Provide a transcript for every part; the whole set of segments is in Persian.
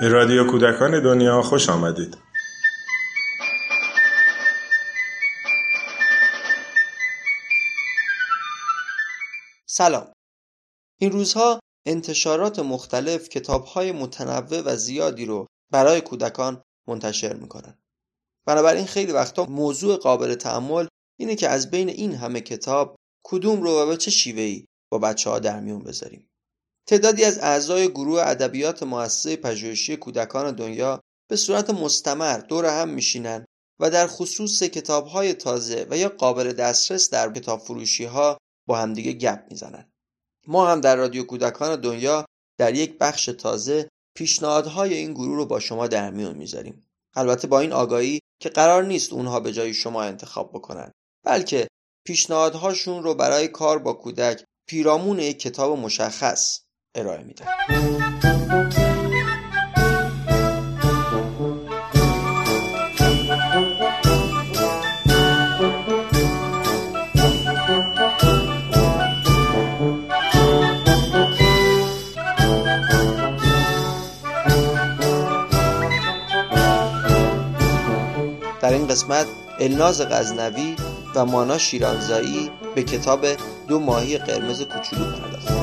به رادیو کودکان دنیا خوش آمدید. سلام. این روزها انتشارات مختلف کتابهای متنوع و زیادی رو برای کودکان منتشر می‌کنن. بنابراین خیلی وقتا موضوع قابل تحمل اینه که از بین این همه کتاب کدوم رو و به چه شیوهی با بچه ها در بذاریم. تعدادی از اعضای گروه ادبیات مؤسسه پژوهشی کودکان دنیا به صورت مستمر دور هم میشینن و در خصوص کتابهای تازه و یا قابل دسترس در کتاب فروشی ها با همدیگه گپ می‌زنن. ما هم در رادیو کودکان دنیا در یک بخش تازه پیشنهادهای این گروه رو با شما در میون می‌ذاریم. البته با این آگاهی که قرار نیست اونها به جای شما انتخاب بکنن بلکه پیشنهادهاشون رو برای کار با کودک پیرامون یک کتاب مشخص ارائه میده. در این قسمت الناز غزنوی و مانا شیرانزایی به کتاب دو ماهی قرمز کوچولو پرداختند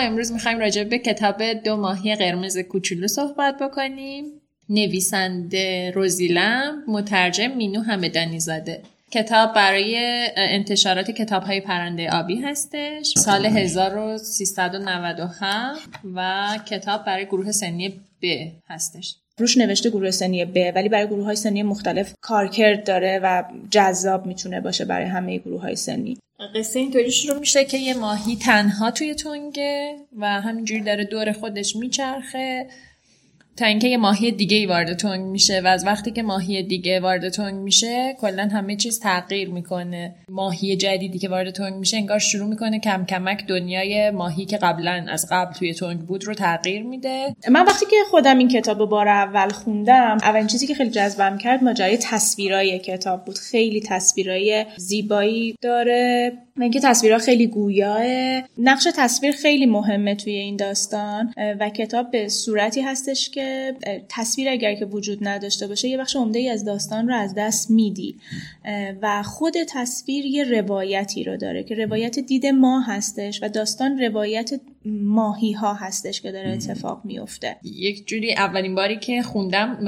امروز می‌خوایم راجع به کتاب دو ماهی قرمز کوچولو صحبت بکنیم. نویسنده روزیلم مترجم مینو همدانی زاده کتاب برای انتشارات کتاب های پرنده آبی هستش. سال 1397 و کتاب برای گروه سنی ب هستش. روش نوشته گروه سنی ب ولی برای گروه های سنی مختلف کارکرد داره و جذاب می‌تونه باشه برای همه گروه های سنی. قصه اینطوری شروع میشه که یه ماهی تنها توی تنگه و همینجوری داره دور خودش میچرخه. تا اینکه یه ماهی دیگه ای وارد تنگ میشه و از وقتی که ماهی دیگه وارد تنگ میشه کلا همه چیز تغییر می‌کنه. ماهی جدیدی که وارد تنگ میشه انگار شروع می‌کنه کم کمک دنیای ماهی که قبلا از قبل توی تنگ بود رو تغییر میده. من وقتی که خودم این کتاب بار اول خوندم اولین چیزی که خیلی جذبم کرد ماجرای تصویرای کتاب بود. خیلی تصویرای زیبایی داره. اینکه تصویرها خیلی گویاه. نقش تصویر خیلی مهمه توی این داستان. و کتاب به صورتی هستش که تصویر اگر که وجود نداشته باشه یه بخش عمده ای از داستان رو از دست میدی. و خود تصویر یه روایتی رو داره که روایت دید ما هستش و داستان روایت ماهی ها هستش که داره اتفاق میفته یک جوری اولین باری که خوندم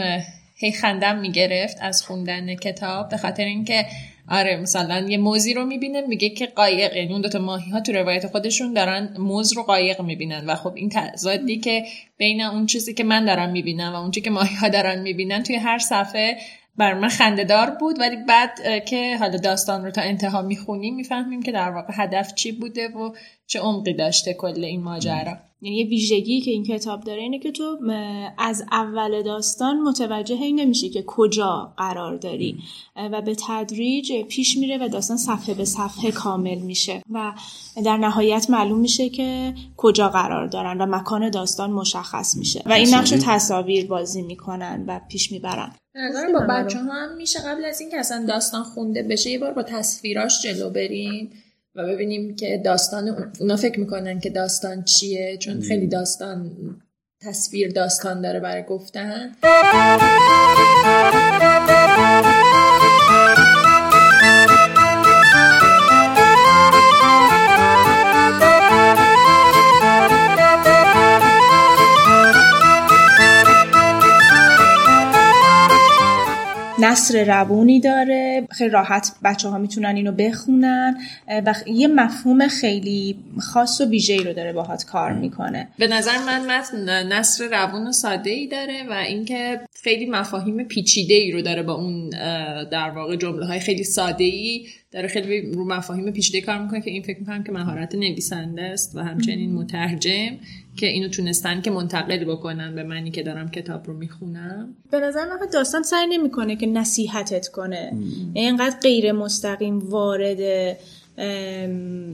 هی خندم می‌گرفت از خوندن کتاب به خاطر اینکه آره مثلا یه موزی رو می‌بینه میگه که قایق. یعنی اون دوتا ماهی ها تو روایت خودشون دارن موز رو قایق می‌بینن. و خب این تضادی که بین اون چیزی که من دارم می‌بینم و اون چیزی که ماهی ها دارن می‌بینن توی هر صفحه بر من خندهدار بود. ولی بعد که حالا داستان رو تا انتها می‌خونیم می‌فهمیم که در واقع هدف چی بوده و چه عمقی داشته کل این ماجرا. یعنی یه ویژگی که این کتاب داره اینه که تو از اول داستان متوجه این نمیشه که کجا قرار داری. و به تدریج پیش میره و داستان صفحه به صفحه کامل میشه. و در نهایت معلوم میشه که کجا قرار دارن و مکان داستان مشخص میشه. و این نقش تصاویر بازی می‌کنن و پیش می‌برن. نظرم با بچه ها هم میشه قبل از اینکه اصلا داستان خونده بشه یه بار با تصویراش جلو بریم و ببینیم که داستان اونا فکر می‌کنن که داستان چیه چون خیلی داستان تصویر داستان داره برای گفتن. نصر روونی داره. خیلی راحت بچه ها می‌تونن اینو بخونن. و یه مفهوم خیلی خاص و ویژه‌ای رو داره باهات کار می‌کنه. به نظر من متن نصر روون و ساده ای داره و اینکه خیلی مفاهیم پیچیده ای رو داره با اون در واقع جمله های خیلی ساده ای داره خیلی رو مفاهیم پیچیده کار می‌کنه که این فکر می‌کنم که مهارت نویسنده است و همچنین مترجم. که اینو تونستن که منتقل بکنن به منی که دارم کتاب رو می‌خونم. به نظر من داستان سعی نمی‌کنه که نصیحتت کنه. اینقدر غیر مستقیم وارد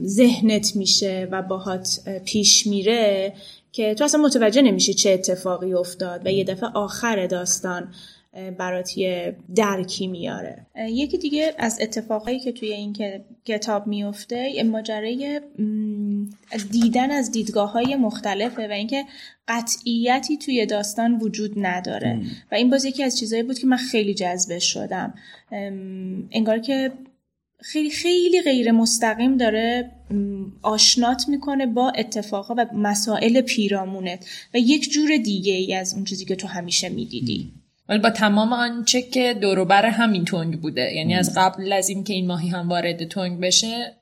ذهنت میشه و باهات پیش میره که تو اصلا متوجه نمیشی چه اتفاقی افتاد و یه دفعه آخر داستان. برات یه درکی میاره. یکی دیگه از اتفاقایی که توی این کتاب میفته ماجرای دیدن از دیدگاه های مختلفه و اینکه قطعیتی توی داستان وجود نداره. و این باز یکی از چیزهایی بود که من خیلی جذبه شدم. انگار که خیلی خیلی غیر مستقیم داره آشنات می‌کنه با اتفاقا و مسائل پیرامونت. و یک جور دیگه ای از اون چیزی که تو همیشه می‌دیدی. ولی با تمام آنچه که دوروبر همین تنگ بوده یعنی از قبل از اینکه این ماهی هم وارد تنگ بشه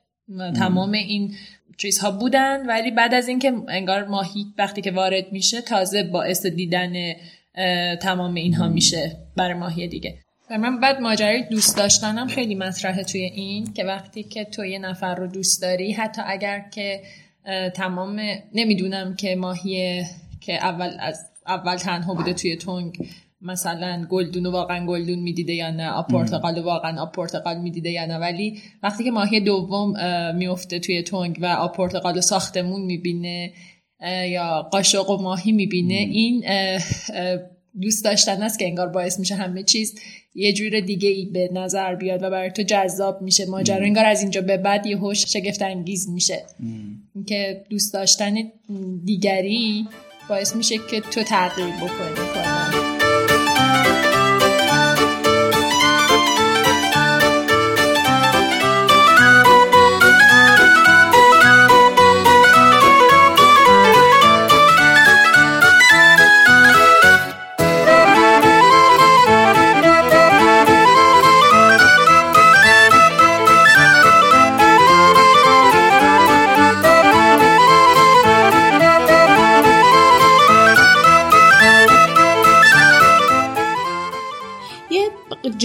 تمام این چیزها بودن ولی بعد از اینکه انگار ماهی وقتی که وارد میشه تازه باعث دیدن تمام اینها میشه برای ماهی دیگه. و من بعد ماجرای دوست داشتنم خیلی مطرحه توی این که وقتی که تو یه نفر رو دوست داری حتی اگر که تمام نمی‌دونم که ماهی که اول از اول تنها بوده توی تنگ مثلا گلدون و واقعا گلدون می‌دیده یا نه آب پرتقال واقعا آب پرتقال می‌دیده یا نه. ولی وقتی که ماهی دوم میفته توی تنگ و آب پرتقال و ساختمون می‌بینه یا قاشق و ماهی می‌بینه این دوست داشتن است که انگار باعث میشه همه چیز یه جور دیگه ای به نظر بیاد و برای تو جذاب میشه. ماجرا انگار از اینجا به بعد یه هوش شگفت انگیز میشه که دوست داشتن دیگری باعث میشه که تو تغییر بکنی.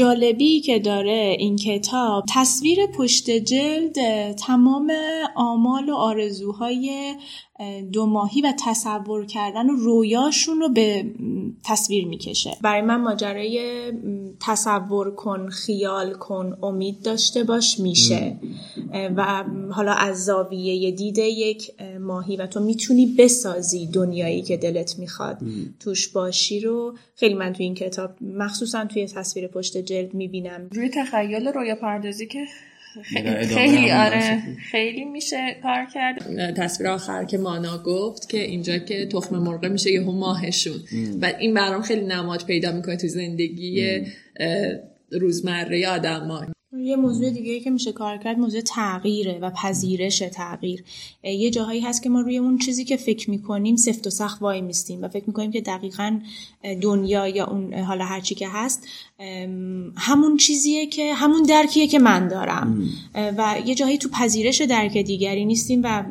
جالبی که داره این کتاب تصویر پشت جلد تمام آمال و آرزوهای دو ماهی و تصور کردن و رویاشون رو به تصویر می‌کشه. برای من ماجرای تصور کن خیال کن امید داشته باش میشه. و حالا از زاویه دید یک ماهی و تو می‌تونی بسازی دنیایی که دلت می‌خواد. توش باشی رو خیلی من توی این کتاب مخصوصا توی تصویر پشت جلد می‌بینم. روی تخیل رویا پردازی که خیلی آره خیلی میشه کار کرد. تصویر آخر که مانا گفت که اینجا که تخم مرغ میشه یه ماهشون. و این برام خیلی نماد پیدا می‌کنه تو زندگی روزمره آدم یه موضوع دیگه که میشه کار کرد موضوع تغییره و پذیرش تغییر. یه جاهایی هست که ما روی اون چیزی که فکر می‌کنیم سفت و سخت وای میستیم و فکر می‌کنیم که دقیقا دنیا یا اون حالا هرچی که هست همون چیزیه که همون درکیه که من دارم. و یه جاهایی تو پذیرش درک دیگری نیستیم و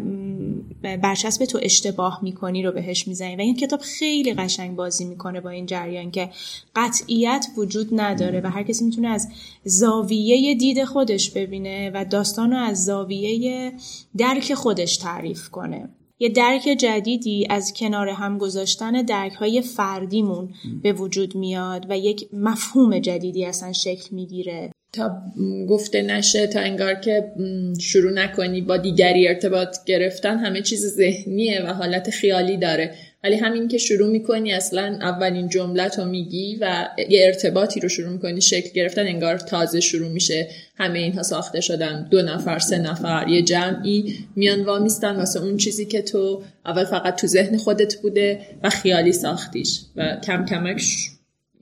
برچسب تو اشتباه می‌کنی رو بهش می‌زنی و این کتاب خیلی قشنگ بازی می‌کنه با این جریان که قطعیت وجود نداره و هر کسی می‌تونه از زاویه دید خودش ببینه و داستان رو از زاویه درک خودش تعریف کنه. یه درک جدیدی از کنار هم گذاشتن درک های فردیمون به وجود میاد و یک مفهوم جدیدی اصلا شکل می‌گیره. تا گفته نشه تا انگار که شروع نکنی با دیگری ارتباط گرفتن همه چیز ذهنیه و حالت خیالی داره. ولی همین که شروع می‌کنی اصلا اولین جملت رو میگی و یه ارتباطی رو شروع می‌کنی شکل گرفتن انگار تازه شروع میشه. همه اینها ساخته شدن دو نفر سه نفر یه جمعی میان وامیستن واسه اون چیزی که تو اول فقط تو ذهن خودت بوده و خیالی ساختیش. و کم کمک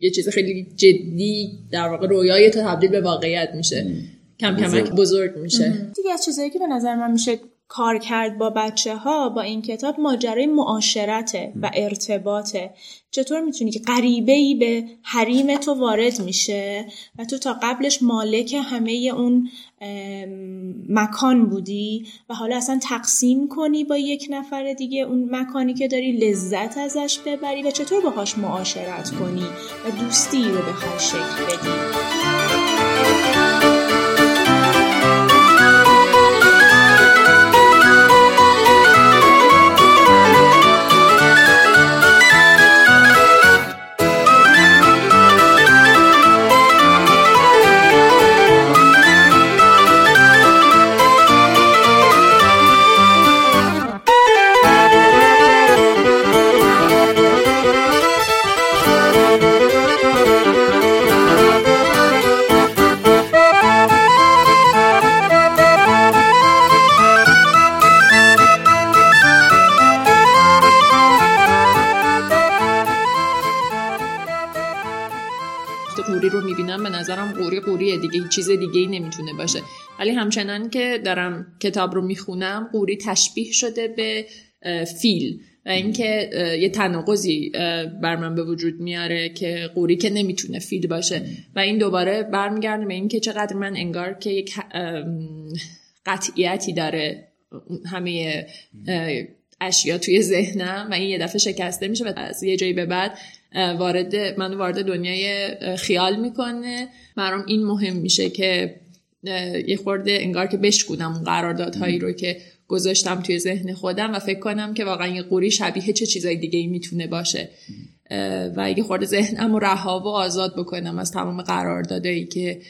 یه چیز خیلی جدی در واقع رویای تو تبدیل به واقعیت میشه. کم کمک بزرگ. میشه. دیگه از چیزایی که به نظر من میشه کار کرد با بچه ها با این کتاب ماجرای معاشرته و ارتباطه. چطور می‌تونی که غریبه ای به حریم تو وارد میشه و تو تا قبلش مالک همه اون مکان بودی و حالا اصلا تقسیم کنی با یک نفر دیگه اون مکانی که داری لذت ازش ببری و چطور باهاش معاشرت کنی و دوستی رو بخوای شکل بدی. نظرم قوری قوریه دیگه چیز دیگه ای نمی‌تونه باشه. ولی همچنان که دارم کتاب رو می‌خونم قوری تشبیه شده به فیل و اینکه یه تناقضی بر من به وجود میاره که قوری که نمی‌تونه فیل باشه. و این دوباره برمیگرده به اینکه چقدر من انگار که یک قطعیتی داره همه اشیا توی ذهنم و این یه دفعه شکسته میشه و از یه جایی به بعد وارد من وارد دنیای خیال می‌کنه. برام این مهم میشه که یه خورده انگار که بشکونم اون قراردادهایی رو که گذاشتم توی ذهن خودم و فکر کنم که واقعا یه قوری شبیه چه چیزای دیگه ای می‌تونه باشه. و اگه خورده ذهنم رها و آزاد بکنم از تمام قراردادایی که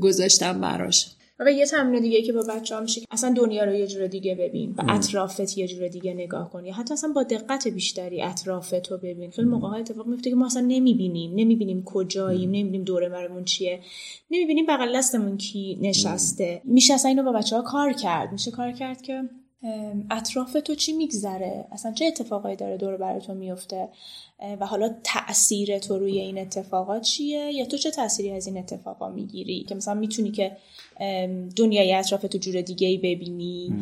گذاشتم براش. و یه تمرین دیگه که با بچه ها میشه اصلا دنیا رو یه جور دیگه ببین و اطرافت یه جور دیگه نگاه کنی حتی اصلا با دقت بیشتری اطرافت رو ببین. خیلی موقع ها اتفاق میفته که ما اصلا نمی‌بینیم. نمی‌بینیم کجاییم نمی‌بینیم دوره برمون چیه. نمی‌بینیم بغل دستمون کی نشسته. میشه اصلا اینو با بچه ها کار کرد. میشه کار کرد که اطراف تو چی میگذره؟ اصلا چه اتفاقایی داره دور بر تو میفته و حالا تاثیر تو روی این اتفاقات چیه؟ یا تو چه تأثیری از این اتفاقا می‌گیری؟ که مثلا می‌تونی که دنیای اطراف تو جور دیگه ای ببینی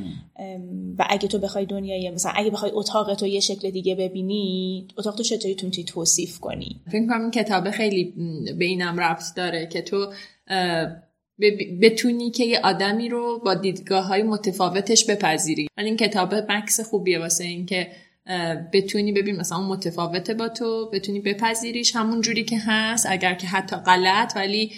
و اگه تو بخوای دنیای مثلا اگه بخوای اتاق تو یه شکل دیگه ببینی اتاق تو چطوری تو می‌تونی توصیف کنی؟ فکر کنم این کتاب خیلی به اینم ربط داره که تو بتونی که یه آدمی رو با دیدگاه های متفاوتش بپذیری. ولی این کتاب مکس خوبیه واسه اینکه بتونی ببین مثلا اون متفاوته با تو بتونی بپذیریش همون جوری که هست اگر که حتی غلط ولی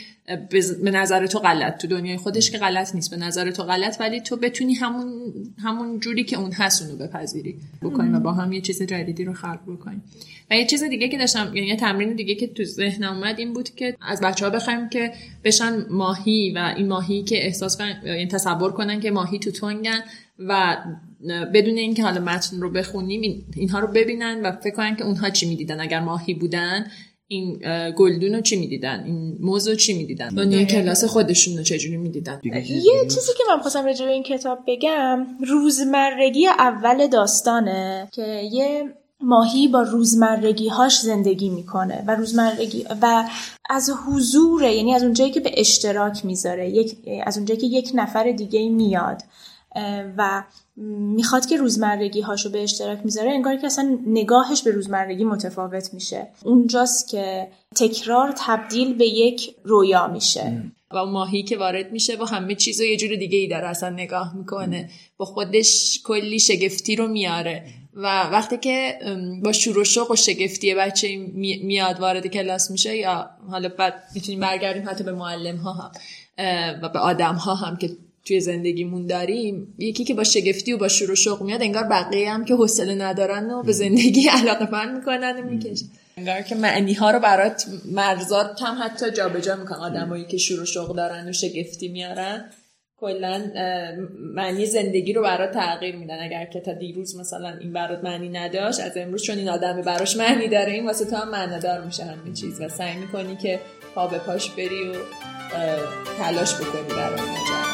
به نظر تو غلط. تو دنیای خودش که غلط نیست. به نظر تو غلط ولی تو بتونی همون همون جوری که اون هست اونو بپذیری بکنی و با هم یه چیز جدیدی رو خلق بکنیم و یه چیز دیگه که داشتم یعنی یه تمرین دیگه که تو ذهنم اومد این بود که از بچه ها بخوایم که بشن ماهی و این ماهی که احساس کنن یعنی تصور کنن که ماهی تو تنگن و بدون اینکه حالا متن رو بخونیم اینها رو ببینن و فکر کنن که اونها چی می‌دیدن. اگر ماهی بودن این گلدون رو چی می‌دیدن؟ این موضوع چی می‌دیدن؟ دنیای کلاس خودشون رو چجوری می‌دیدن؟ یه چیزی که من خواستم راجع به این کتاب بگم روزمرگی اول داستانه که یه ماهی با روزمرگی هاش زندگی می‌کنه و روزمرگی و از حضوره یعنی از اونجایی که به اشتراک می‌ذاره یک از اونجایی که یک نفر دیگه میاد و می‌خواد که روزمرگی هاشو به اشتراک می‌ذاره انگار که اصلا نگاهش به روزمرگی متفاوت میشه. اونجاست که تکرار تبدیل به یک رویا میشه. و ماهی که وارد میشه و همه چیز یه جور دیگه ای داره اصلا نگاه می‌کنه. با خودش کلی شگفتی رو میاره. و وقتی که با شور و شوق و شگفتی بچه میاد وارد کلاس میشه یا حالا بعد می‌تونیم برگردیم حتی به معلم ها هم و به آدم ها هم که توی زندگیمون داریم یکی که با شگفتی و با شور و شوق میاد انگار بقیه هم که حوصله ندارن و به زندگی علاقه من می‌کنن و می‌کشن. انگار که معنی ها رو برات مرزات هم حتی جابجا می‌کنن. آدمایی که شور و شوق دارن و شگفتی میارن کلا معنی زندگی رو برات تغییر میدن. اگر که تا دیروز مثلا این برات معنی نداشت از امروز چون این آدمی براش معنی داره این واسه تو هم معنی میشه همین چیز. و سعی می‌کنی که پا به پاش بری و تلاش بکنی برای ماجرا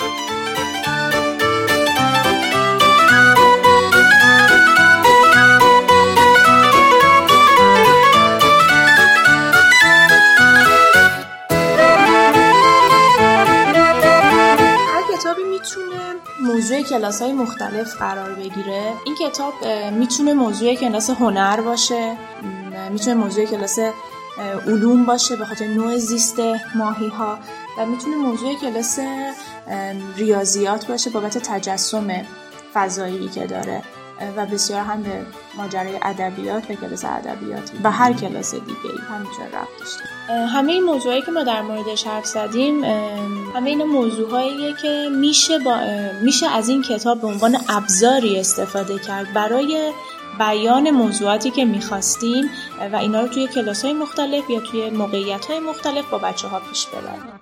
موضوع کلاس های مختلف قرار بگیره. این کتاب می‌تونه موضوع کلاس هنر باشه می‌تونه موضوع کلاس علوم باشه به خاطر نوع زیست ماهی ها و می‌تونه موضوع کلاس ریاضیات باشه بابت تجسم فضایی که داره و بسیار هم به ماجرای ادبیات و کلاس ادبیات و هر کلاس دیگه ای هم ربط داشته. همه این موضوعی که ما در موردش حرف زدیم همه این موضوعهاییه که میشه با میشه از این کتاب به عنوان ابزاری استفاده کرد برای بیان موضوعاتی که می‌خواستیم و اینا رو توی کلاس های مختلف یا توی موقعیت های مختلف با بچه ها پیش ببریم.